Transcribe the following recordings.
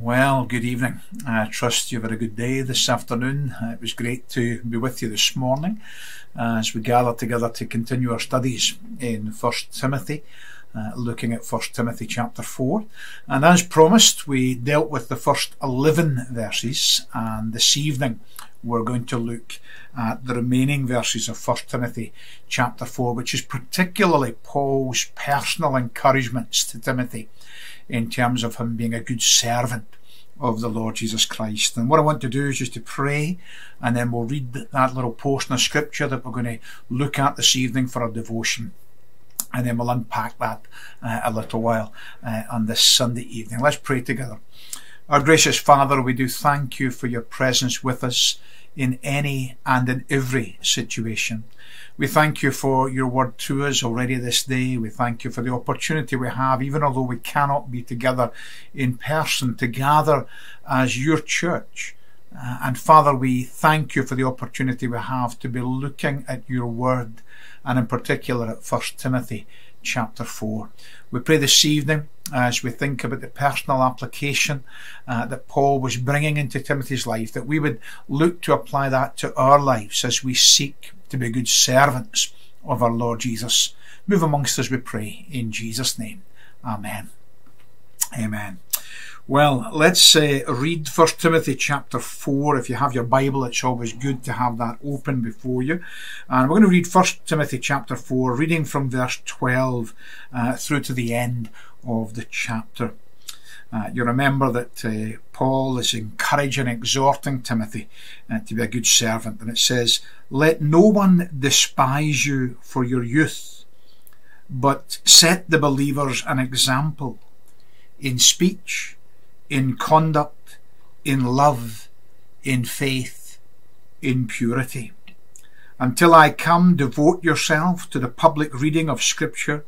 Well, good evening. I trust you've had a good day this afternoon. It was great to be with you this morning as we gather together to continue our studies in First Timothy, uh, looking at First Timothy chapter 4. And as promised, we dealt with the first 11 verses, and this evening we're going to look at the remaining verses of First Timothy chapter 4, which is particularly Paul's personal encouragements to Timothy in terms of him being a good servant of the Lord Jesus Christ. And what I want to do is just to pray, and then we'll read that little portion of scripture that we're going to look at this evening for our devotion. And then we'll unpack that uh, a little while uh, on this Sunday evening. Let's pray together. Our gracious Father, we do thank you for your presence with us in any and in every situation. We thank you for your word to us already this day. We thank you for the opportunity we have, even although we cannot be together in person, to gather as your church. Uh, and Father, we thank you for the opportunity we have to be looking at your word, and in particular at 1 Timothy chapter 4. We pray this evening as we think about the personal application uh, that Paul was bringing into Timothy's life, that we would look to apply that to our lives as we seek to be good servants of our Lord Jesus. Move amongst us, we pray, in Jesus' name. Amen. Amen. Well, let's uh, read 1 Timothy chapter 4. If you have your Bible, it's always good to have that open before you. And we're going to read 1 Timothy chapter 4, reading from verse 12 uh, through to the end of the chapter. Uh, you remember that uh, Paul is encouraging, exhorting Timothy uh, to be a good servant, and it says, Let no one despise you for your youth, but set the believers an example in speech, in conduct, in love, in faith, in purity. Until I come, devote yourself to the public reading of Scripture,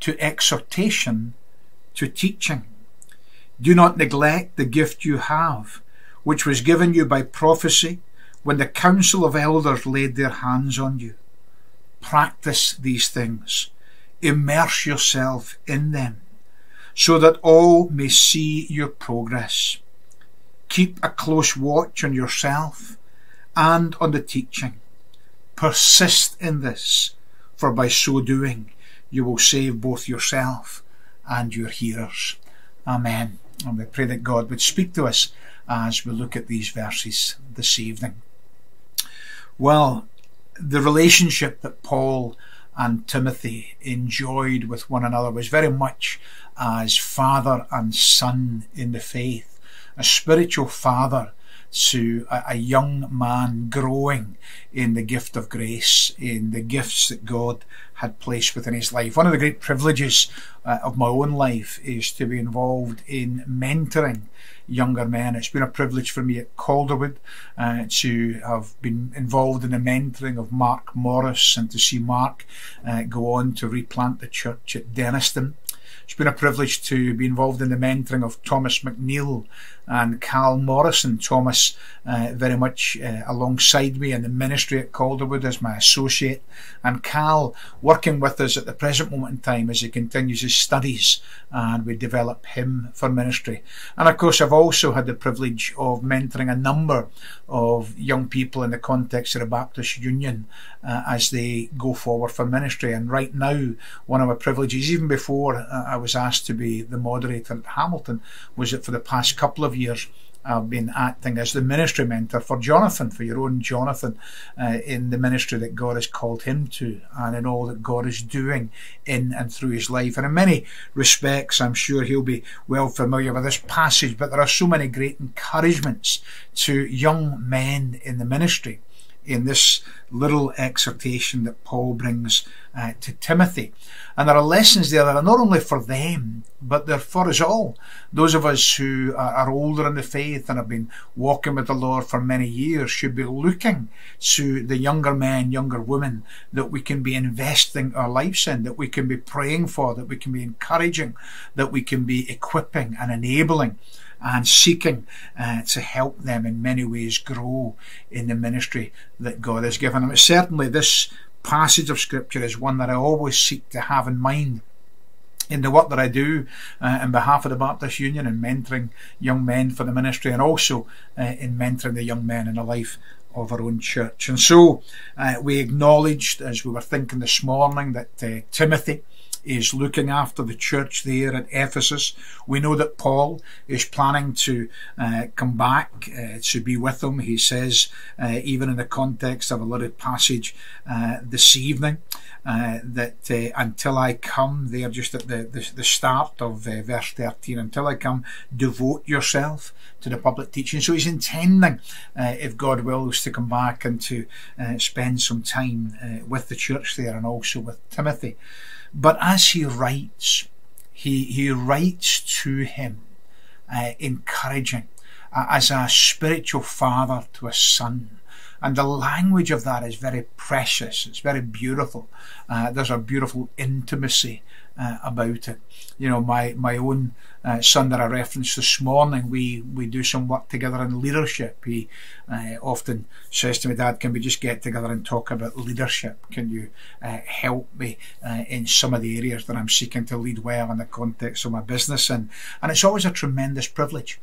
to exhortation, to teaching. Do not neglect the gift you have, which was given you by prophecy when the council of elders laid their hands on you. Practice these things. Immerse yourself in them, so that all may see your progress. Keep a close watch on yourself and on the teaching. Persist in this, for by so doing you will save both yourself and your hearers. Amen. And we pray that God would speak to us as we look at these verses this evening. Well, the relationship that Paul and Timothy enjoyed with one another was very much as father and son in the faith, a spiritual father to a, a, young man growing in the gift of grace, in the gifts that God had placed within his life. One of the great privileges uh, of my own life is to be involved in mentoring younger men. It's been a privilege for me at Calderwood uh, to have been involved in the mentoring of Mark Morris and to see Mark uh, go on to replant the church at Dennistoun. It's been a privilege to be involved in the mentoring of Thomas McNeil and Cal Morrison. Thomas uh, very much uh, alongside me in the ministry at Calderwood as my associate, and Cal working with us at the present moment in time as he continues his studies and we develop him for ministry. And of course, I've also had the privilege of mentoring a number of young people in the context of the Baptist Union uh, as they go forward for ministry. And right now, one of my privileges, even before uh, I was asked to be the moderator at Hamilton, was that for the past couple of years, I've been acting as the ministry mentor for Jonathan, for your own Jonathan, uh, in the ministry that God has called him to, and in all that God is doing in and through his life. And in many respects, I'm sure he'll be well familiar with this passage, but there are so many great encouragements to young men in the ministry in this little exhortation that Paul brings uh, to Timothy. And there are lessons there that are not only for them, but they're for us all. Those of us who are older in the faith and have been walking with the Lord for many years should be looking to the younger men, younger women that we can be investing our lives in, that we can be praying for, that we can be encouraging, that we can be equipping and enabling and seeking uh, to help them in many ways grow in the ministry that God has given them. Certainly, this passage of Scripture is one that I always seek to have in mind in the work that I do uh, on behalf of the Baptist Union and mentoring young men for the ministry and also uh, in mentoring the young men in the life of our own church. And so uh, we acknowledged as we were thinking this morning that uh, Timothy is looking after the church there at Ephesus. We know that Paul is planning to uh, come back uh, to be with them. He says, uh, even in the context of a little passage uh, this evening, uh, that uh, until I come, there just at the, the, the start of verse 13, until I come, devote yourself to the public teaching. So he's intending, if God wills, to come back and to spend some time with the church there and also with Timothy. But as he writes, he, he writes to him, uh, encouraging, uh, as a spiritual father to a son. And the language of that is very precious. It's very beautiful. Uh, there's a beautiful intimacy uh, about it. You know, my my own uh, son that I referenced this morning, we we do some work together in leadership. He uh, often says to me, "Dad, can we just get together and talk about leadership? Can you uh, help me uh, in some of the areas that I'm seeking to lead well in the context of my business?" And and it's always a tremendous privilege.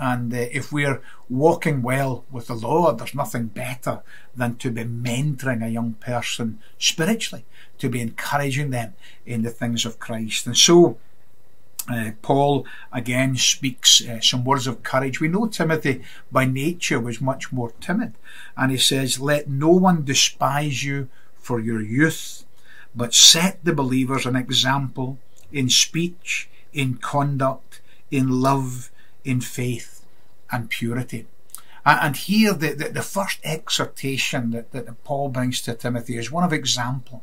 And uh, if we're walking well with the Lord, there's nothing better than to be mentoring a young person spiritually, to be encouraging them in the things of Christ. And so, uh, Paul again speaks uh, some words of courage. We know Timothy by nature was much more timid, and he says, Let no one despise you for your youth, but set the believers an example in speech, in conduct, in love, in faith and purity. And here, the, the, the first exhortation that, that Paul brings to Timothy is one of example.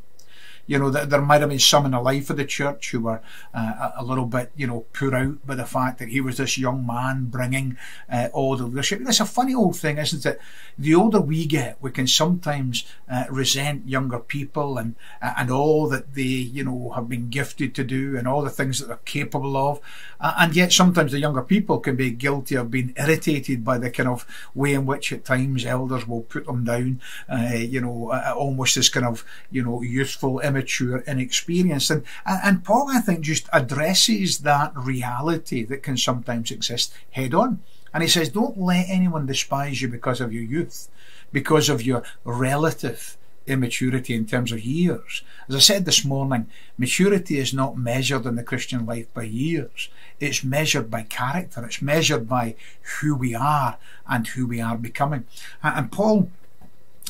You know, that there might have been some in the life of the church who were uh, a little bit, you know, put out by the fact that he was this young man bringing uh, all the leadership. It's a funny old thing, isn't it? The older we get, we can sometimes uh, resent younger people and uh, and all that they, you know, have been gifted to do and all the things that they're capable of. Uh, and yet sometimes the younger people can be guilty of being irritated by the kind of way in which at times elders will put them down, uh, you know, almost as kind of, you know, youthful immature, inexperienced. And, and Paul, I think, just addresses that reality that can sometimes exist head on. And he says, don't let anyone despise you because of your youth, because of your relative immaturity in terms of years. As I said this morning, maturity is not measured in the Christian life by years. It's measured by character. It's measured by who we are and who we are becoming. And Paul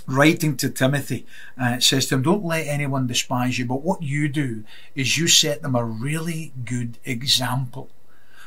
writing to Timothy, uh, says to him, Don't let anyone despise you, but what you do is you set them a really good example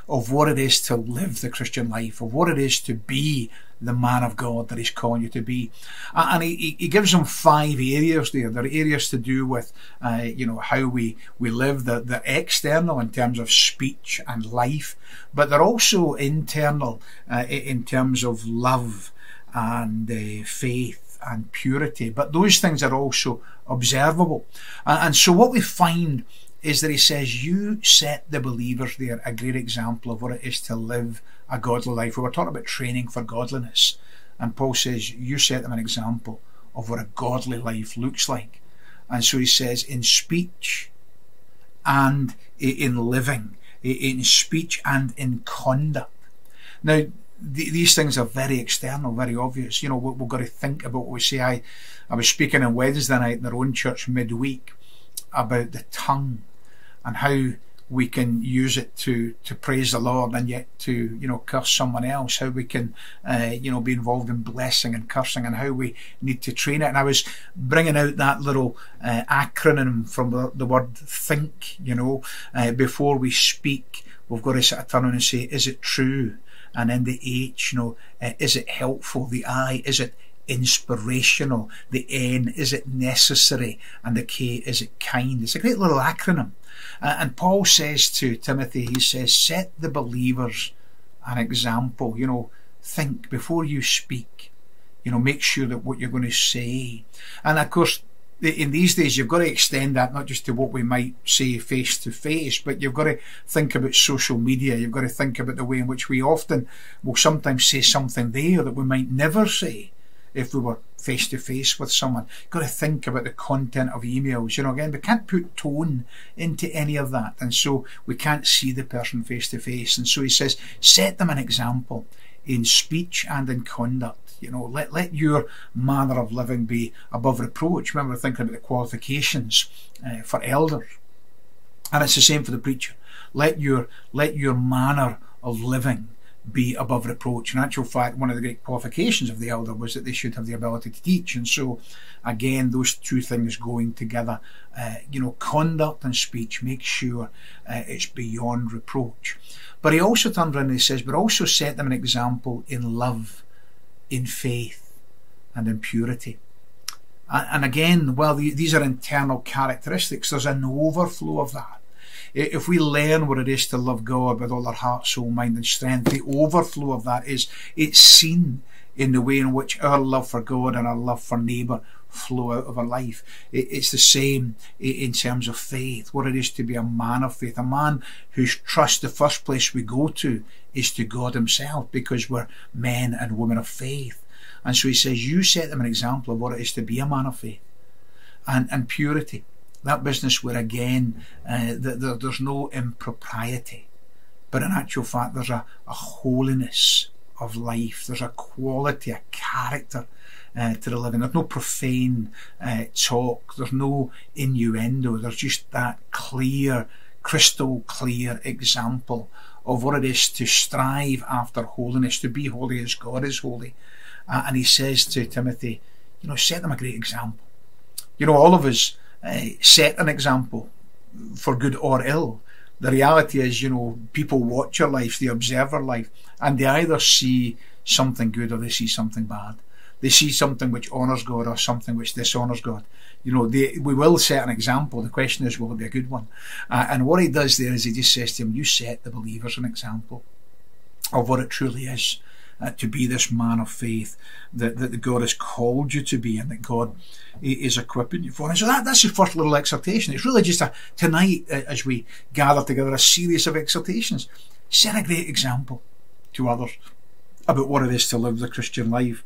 of what it is to live the Christian life, of what it is to be the man of God that He's calling you to be. And he, he gives them five areas there. There are areas to do with, uh, you know, how we, we live, the, the external in terms of speech and life, but they're also internal uh, in terms of love and uh, faith and purity. But those things are also observable. And so what we find is that he says, You set the believers there a great example of what it is to live a godly life. We were talking about training for godliness. And Paul says, You set them an example of what a godly life looks like. And so he says, In speech and in living, in speech and in conduct. Now, these things are very external, very obvious. You know, we, have got to think about what we say. I, I was speaking on Wednesday night in our own church midweek about the tongue and how we can use it to to praise the Lord and yet to you know curse someone else. How we can uh, you know be involved in blessing and cursing, and how we need to train it. And I was bringing out that little uh, acronym from the, the, word think. You know, uh, before we speak, we've got to sort of turn on and say, "Is it true?" And in the H, you know, uh, is it helpful? The I, is it inspirational? The N, is it necessary? And the K, is it kind? It's a great little acronym. Uh, and Paul says to Timothy, he says, set the believers an example. You know, think before you speak. You know, make sure that what you're going to say. And of course, in these days, you've got to extend that not just to what we might say face to face, but you've got to think about social media. You've got to think about the way in which we often will sometimes say something there that we might never say if we were face to face with someone. You've got to think about the content of emails. You know, again, we can't put tone into any of that. And so we can't see the person face to face. And so he says, set them an example in speech and in conduct. You know, let, let your manner of living be above reproach. Remember thinking about the qualifications uh, for elders. And it's the same for the preacher. Let your let your manner of living be above reproach. In actual fact, one of the great qualifications of the elder was that they should have the ability to teach. And so, again, those two things going together, uh, you know, conduct and speech, make sure uh, it's beyond reproach. But he also turned around and he says, but also set them an example in love, in faith, and in purity. And again, well, these are internal characteristics. There's an overflow of that if we learn what it is to love God with all our heart, soul, mind, and strength, the overflow of that is it's seen in the way in which our love for God and our love for neighbour flow out of our life. It's the same in terms of faith, what it is to be a man of faith, a man whose trust, the first place we go to is to God Himself because we're men and women of faith. And so He says, You set them an example of what it is to be a man of faith and, and purity that business where again uh, the, the, there's no impropriety, but in actual fact there's a, a holiness of life, there's a quality, a character uh, to the living. There's no profane uh, talk, there's no innuendo, there's just that clear, crystal clear example of what it is to strive after holiness, to be holy as God is holy. Uh, and he says to Timothy, you know, set them a great example. You know, all of us uh, set an example for good or ill. The reality is, you know, people watch your life, they observe your life, and they either see something good or they see something bad. They see something which honours God or something which dishonours God. You know, they, we will set an example. The question is, will it be a good one? Uh, and what he does there is he just says to him, you set the believers an example of what it truly is uh, to be this man of faith that, that God has called you to be and that God is equipping you for. And so that, that's the first little exhortation. It's really just a, tonight, uh, as we gather together, a series of exhortations. Set a great example to others about what it is to live the Christian life.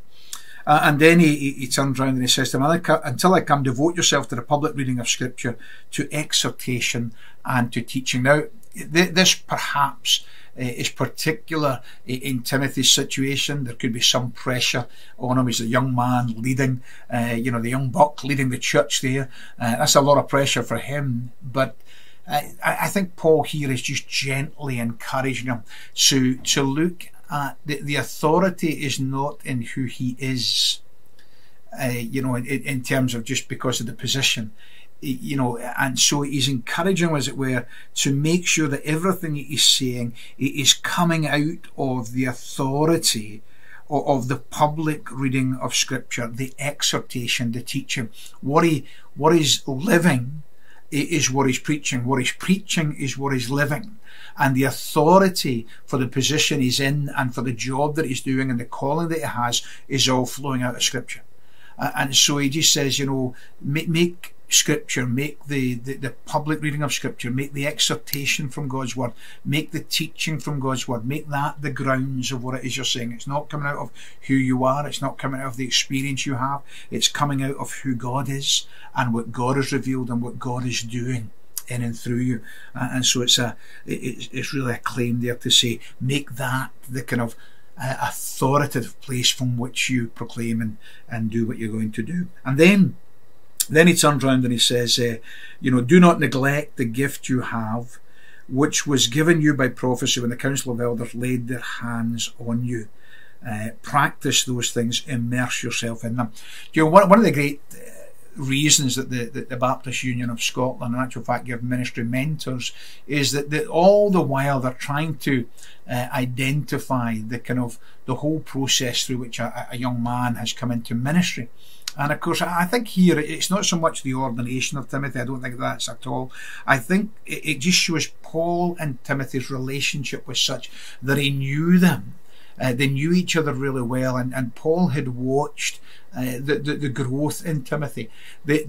Uh, and then he, he, he, turns around and he says to them, Until I come, devote yourself to the public reading of Scripture, to exhortation, and to teaching. Now, th- this perhaps uh, is particular in Timothy's situation. There could be some pressure on him. He's a young man leading, uh, you know, the young buck leading the church there. That's a lot of pressure for him. But I, I think Paul here is just gently encouraging him to to look at the, the authority is not in who he is. Uh, you know, in, in terms of just because of the position you know, and so he's encouraging, as it were, to make sure that everything he's saying is coming out of the authority of the public reading of Scripture, the exhortation, the teaching. What he what he's living is what he's preaching. What he's preaching is what he's living. And the authority for the position he's in and for the job that he's doing and the calling that he has is all flowing out of Scripture. And so he just says, you know, make, make Scripture, make the, the, the, public reading of Scripture, make the exhortation from God's Word, make the teaching from God's Word, make that the grounds of what it is you're saying. It's not coming out of who you are, it's not coming out of the experience you have, it's coming out of who God is and what God has revealed and what God is doing in and through you. And so it's a it's, it's really a claim there to say, make that the kind of uh, authoritative place from which you proclaim and, and do what you're going to do. And then then he turns around and he says, uh, you know, do not neglect the gift you have, which was given you by prophecy when the council of elders laid their hands on you. Uh, practice those things, immerse yourself in them. You know, one, one of the great uh, reasons that the, the, the, Baptist Union of Scotland, in actual fact, give ministry mentors is that all the while they're trying to uh, identify the kind of the whole process through which a, a young man has come into ministry. And of course, I think here it's not so much the ordination of Timothy. I don't think that's at all. I think it, just shows Paul and Timothy's relationship was such that he knew them. Uh, they knew each other really well, and, and Paul had watched uh, the, the, the growth in Timothy. The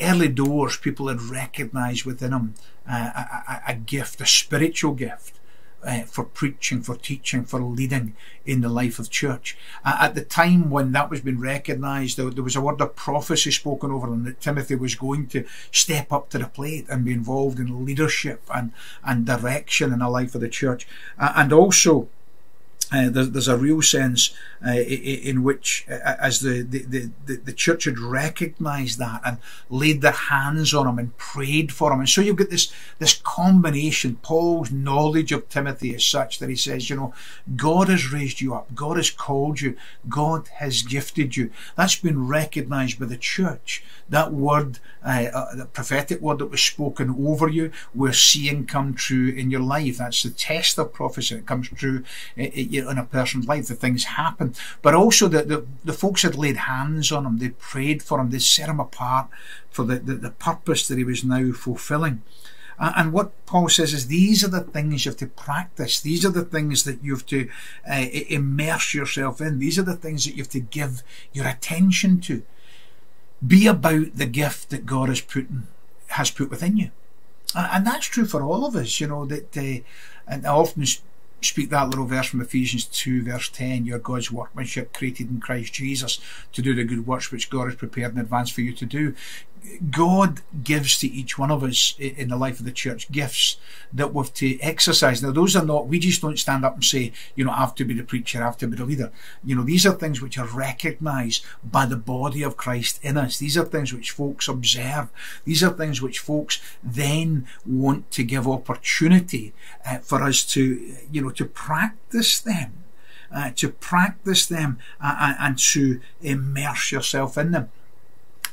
early doors, people had recognised within him uh, a, a, gift, a spiritual gift uh, for preaching, for teaching, for leading in the life of church. At the time when that was being recognised, there, there, was a word of prophecy spoken over him that Timothy was going to step up to the plate and be involved in leadership and, and direction in the life of the church. And also, uh, there's, there's, a real sense uh, in which, uh, as the, the, the, the, church had recognised that and laid their hands on him and prayed for him. And so you've got this, this combination. Paul's knowledge of Timothy is such that he says, you know, God has raised you up, God has called you, God has gifted you. That's been recognised by the church. That word, uh, uh, the prophetic word that was spoken over you, we're seeing come true in your life. That's the test of prophecy. It comes true in a person's life, the things happen. But also the, the, the folks had laid hands on him, they prayed for him, they set him apart for the, the, the purpose that he was now fulfilling. And what Paul says is these are the things you have to practice. These are the things that you have to uh, immerse yourself in. These are the things that you have to give your attention to. Be about the gift that God has put in, has put within you, and that's true for all of us. You know that, uh, and I often speak that little verse from Ephesians 2, verse 10 You're God's workmanship, created in Christ Jesus, to do the good works which God has prepared in advance for you to do. God gives to each one of us in the life of the church gifts that we've to exercise. Now, those are not, we just don't stand up and say, you know, I have to be the preacher, I have to be the leader. You know, these are things which are recognised by the body of Christ in us. These are things which folks observe. These are things which folks then want to give opportunity uh, for us to, you know, to practice them. Uh, to practice them uh, and to immerse yourself in them.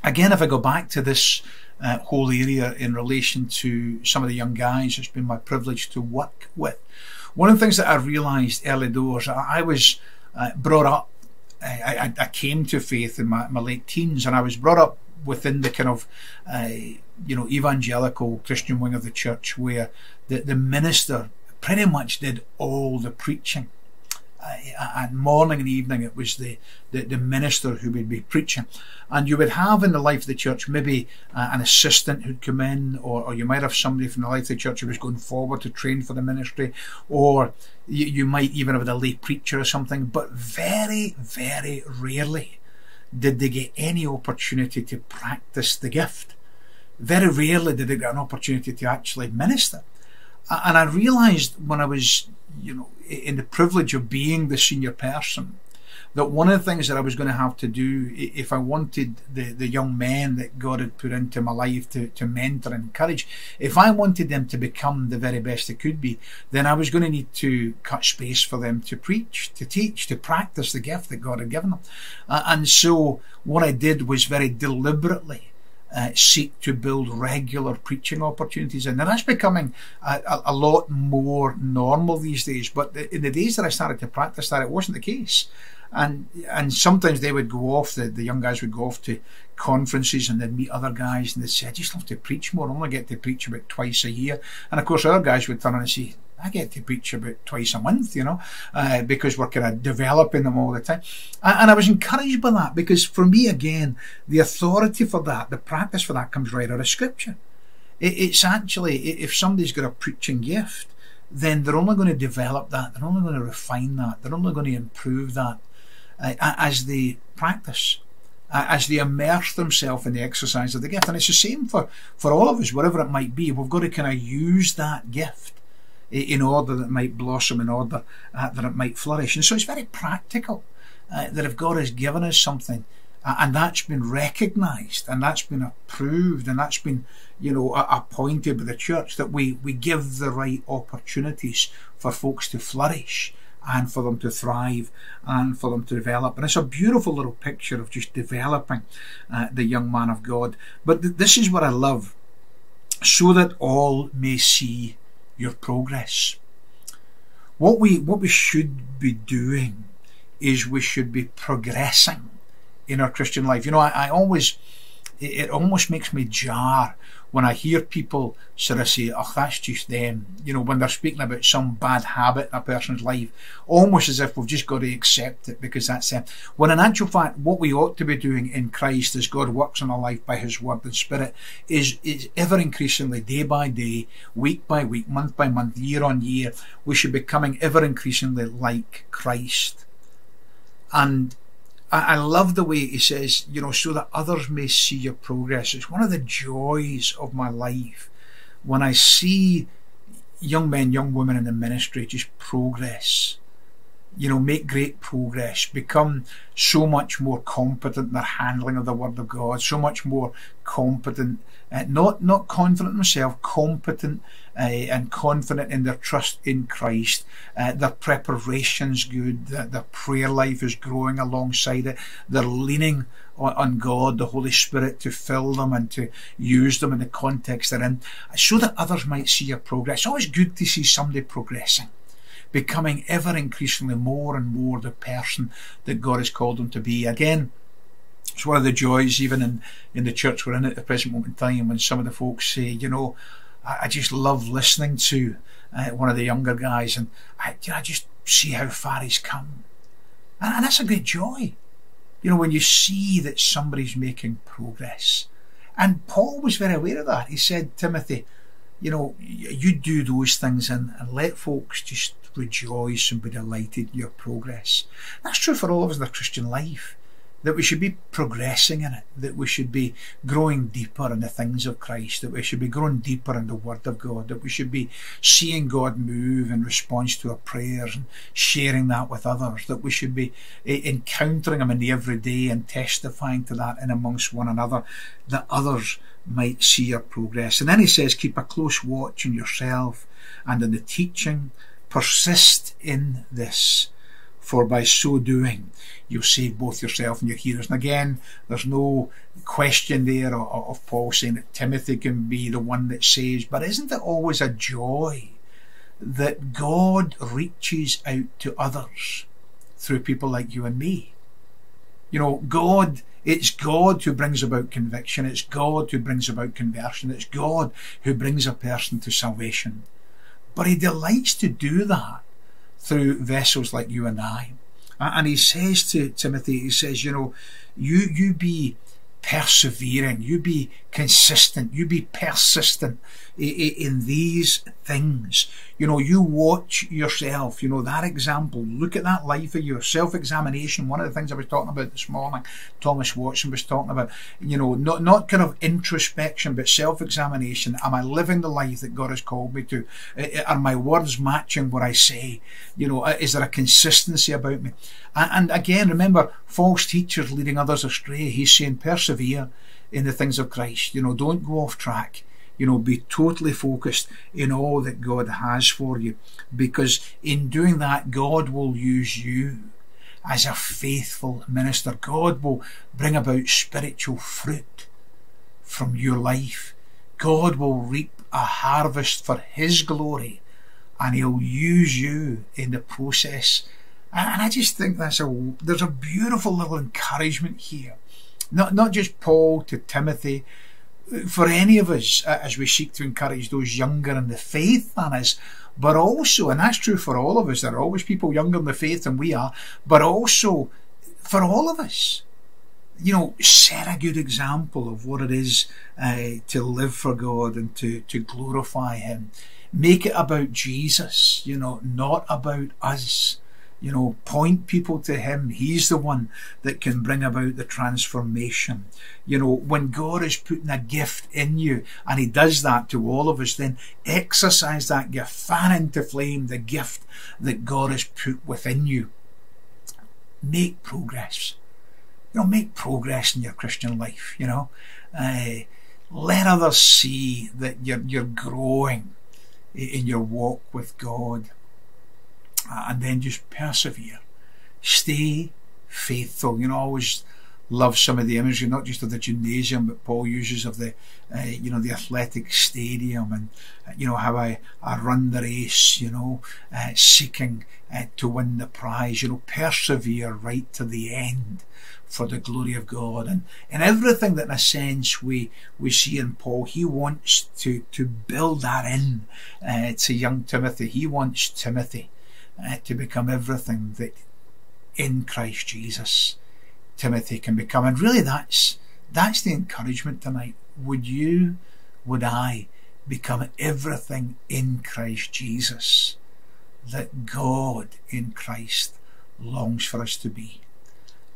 Again, if I go back to this uh, whole area in relation to some of the young guys it's been my privilege to work with, one of the things that I realised early doors, I, I was uh, brought up, I, I, I, came to faith in my, my late teens, and I was brought up within the kind of uh, you know evangelical Christian wing of the church where the, the minister pretty much did all the preaching and morning and evening it was the, the, the, minister who would be preaching. And you would have in the life of the church maybe uh, an assistant who'd come in, or, or you might have somebody from the life of the church who was going forward to train for the ministry, or you, you might even have a lay preacher or something. But very, very rarely did they get any opportunity to practice the gift. Very rarely did they get an opportunity to actually minister. And I realised when I was, you know, in the privilege of being the senior person, that one of the things that I was going to have to do if I wanted the, the young men that God had put into my life to, to mentor and encourage, if I wanted them to become the very best they could be, then I was going to need to cut space for them to preach, to teach, to practice the gift that God had given them. Uh, and so what I did was very deliberately uh, seek to build regular preaching opportunities in. And that's becoming a, a, a, lot more normal these days. But in the days that I started to practice that, it wasn't the case. And and sometimes they would go off, the, the young guys would go off to conferences and they'd meet other guys and they'd say, I just love to preach more. I only get to preach about twice a year. And of course, other guys would turn and say, I get to preach about twice a month, you know, uh, because we're kind of developing them all the time. And I was encouraged by that because for me, again, the authority for that, the practice for that comes right out of Scripture. It's actually, if somebody's got a preaching gift, then they're only going to develop that, they're only going to refine that, they're only going to improve that uh, as they practice as they immerse themselves in the exercise of the gift. And it's the same for, for all of us, whatever it might be. We've got to kind of use that gift in order that it might blossom, in order uh, that it might flourish. And so it's very practical uh, that if God has given us something, uh, and that's been recognised, and that's been approved, and that's been, you know, appointed by the church, that we, we give the right opportunities for folks to flourish and for them to thrive and for them to develop. And it's a beautiful little picture of just developing uh, the young man of God. But th- this is what I love so that all may see your progress. What we what we should be doing is we should be progressing in our Christian life. You know, I, I always it, it almost makes me jar when I hear people sort of say, oh, that's just them, you know, when they're speaking about some bad habit in a person's life, almost as if we've just got to accept it because that's them. When in actual fact, what we ought to be doing in Christ as God works in our life by His Word and Spirit is, is ever increasingly, day by day, week by week, month by month, year on year, we should be becoming ever increasingly like Christ. And I, love the way he says, you know, so that others may see your progress. It's one of the joys of my life when I see young men, young women in the ministry just progress. You know, make great progress, become so much more competent in their handling of the Word of God, so much more competent, uh, not not confident in themselves, competent uh, and confident in their trust in Christ. Uh, their preparation's good. Their, their, prayer life is growing alongside it. They're leaning on, God, the Holy Spirit, to fill them and to use them in the context they're in, so that others might see your progress. It's always good to see somebody progressing. Becoming ever increasingly more and more the person that God has called them to be. Again, it's one of the joys, even in, in the church we're in at the present moment in time, when some of the folks say, you know, I, just love listening to uh, one of the younger guys, and I, you know, I just see how far he's come, and, and that's a great joy. You know, when you see that somebody's making progress. And Paul was very aware of that. He said, Timothy, you know, you do those things and, and let folks just rejoice and be delighted in your progress. That's true for all of us in the Christian life that we should be progressing in it, that we should be growing deeper in the things of Christ, that we should be growing deeper in the Word of God, that we should be seeing God move in response to our prayers and sharing that with others, that we should be eh, encountering Him in the everyday and testifying to that in amongst one another, that others might see your progress. And then he says, keep a close watch on yourself and in the teaching, persist in this for by so doing you'll save both yourself and your hearers. And again, there's no question there of, of Paul saying that Timothy can be the one that saves, but isn't it always a joy that God reaches out to others through people like you and me? You know, God it's God who brings about conviction. It's God who brings about conversion. It's God who brings a person to salvation. But He delights to do that through vessels like you and I. And he says to Timothy, he says, you know, you you be persevering, you be consistent, you be persistent in these things. You know, you watch yourself, you know, that example, look at that life of your self-examination. One of the things I was talking about this morning, Thomas Watson was talking about, you know, not, not kind of introspection, but self-examination. Am I living the life that God has called me to? Are my words matching what I say? You know, uh, is there a consistency about me? And again, remember, false teachers leading others astray. He's saying persevere in the things of Christ. You know, don't go off track. You know, be totally focused in all that God has for you. Because in doing that, God will use you as a faithful minister. God will bring about spiritual fruit from your life. God will reap a harvest for His glory and He'll use you in the process. And I just think that's a there's a beautiful little encouragement here not, not just Paul to Timothy, for any of us uh, as we seek to encourage those younger in the faith than us, but also, and that's true for all of us, there are always people younger in the faith than we are, but also for all of us. You know, set a good example of what it is uh, to live for God and to, to glorify Him. Make it about Jesus, you know, not about us you know, point people to Him. He's the one that can bring about the transformation. You know, when God is putting a gift in you, and He does that to all of us, then exercise that gift, fan into flame the gift that God has put within you. Make progress. You know, make progress in your Christian life, you know. Uh, let others see that you're, you're growing in your walk with God and then just persevere. Stay faithful. You know, always love some of the imagery, not just of the gymnasium, but Paul uses of the, uh, you know, the athletic stadium and, uh, you know, how I, I run the race, you know, uh, seeking uh, to win the prize, you know, persevere right to the end for the glory of God. And, and everything that in a sense we, we see in Paul, he wants to, to build that in uh, to young Timothy. He wants Timothy uh, to become everything that in Christ Jesus Timothy can become. And really that's that's the encouragement tonight. Would you, would I become everything in Christ Jesus that God in Christ longs for us to be?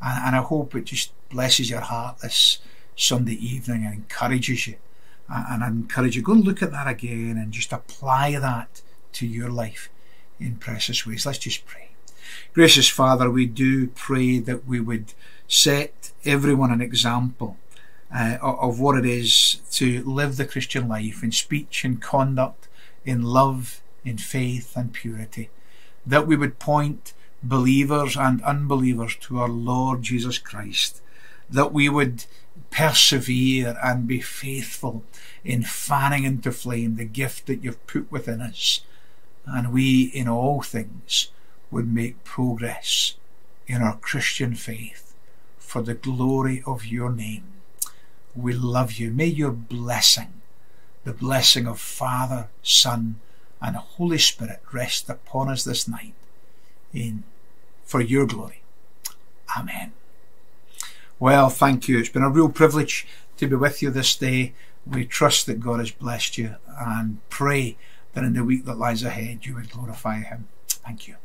And, and I hope it just blesses your heart this Sunday evening and encourages you. And I encourage you, go and look at that again and just apply that to your life in precious ways. Let's just pray. Gracious Father, we do pray that we would set everyone an example uh, of what it is to live the Christian life in speech and conduct, in love, in faith and purity. That we would point believers and unbelievers to our Lord Jesus Christ. That we would persevere and be faithful in fanning into flame the gift that you've put within us. And we, in all things, would make progress in our Christian faith for the glory of your name. We love you. May your blessing, the blessing of Father, Son, and Holy Spirit rest upon us this night in for your glory. Amen. Well, thank you. It's been a real privilege to be with you this day. We trust that God has blessed you and pray that in the week that lies ahead you would glorify Him. Thank you.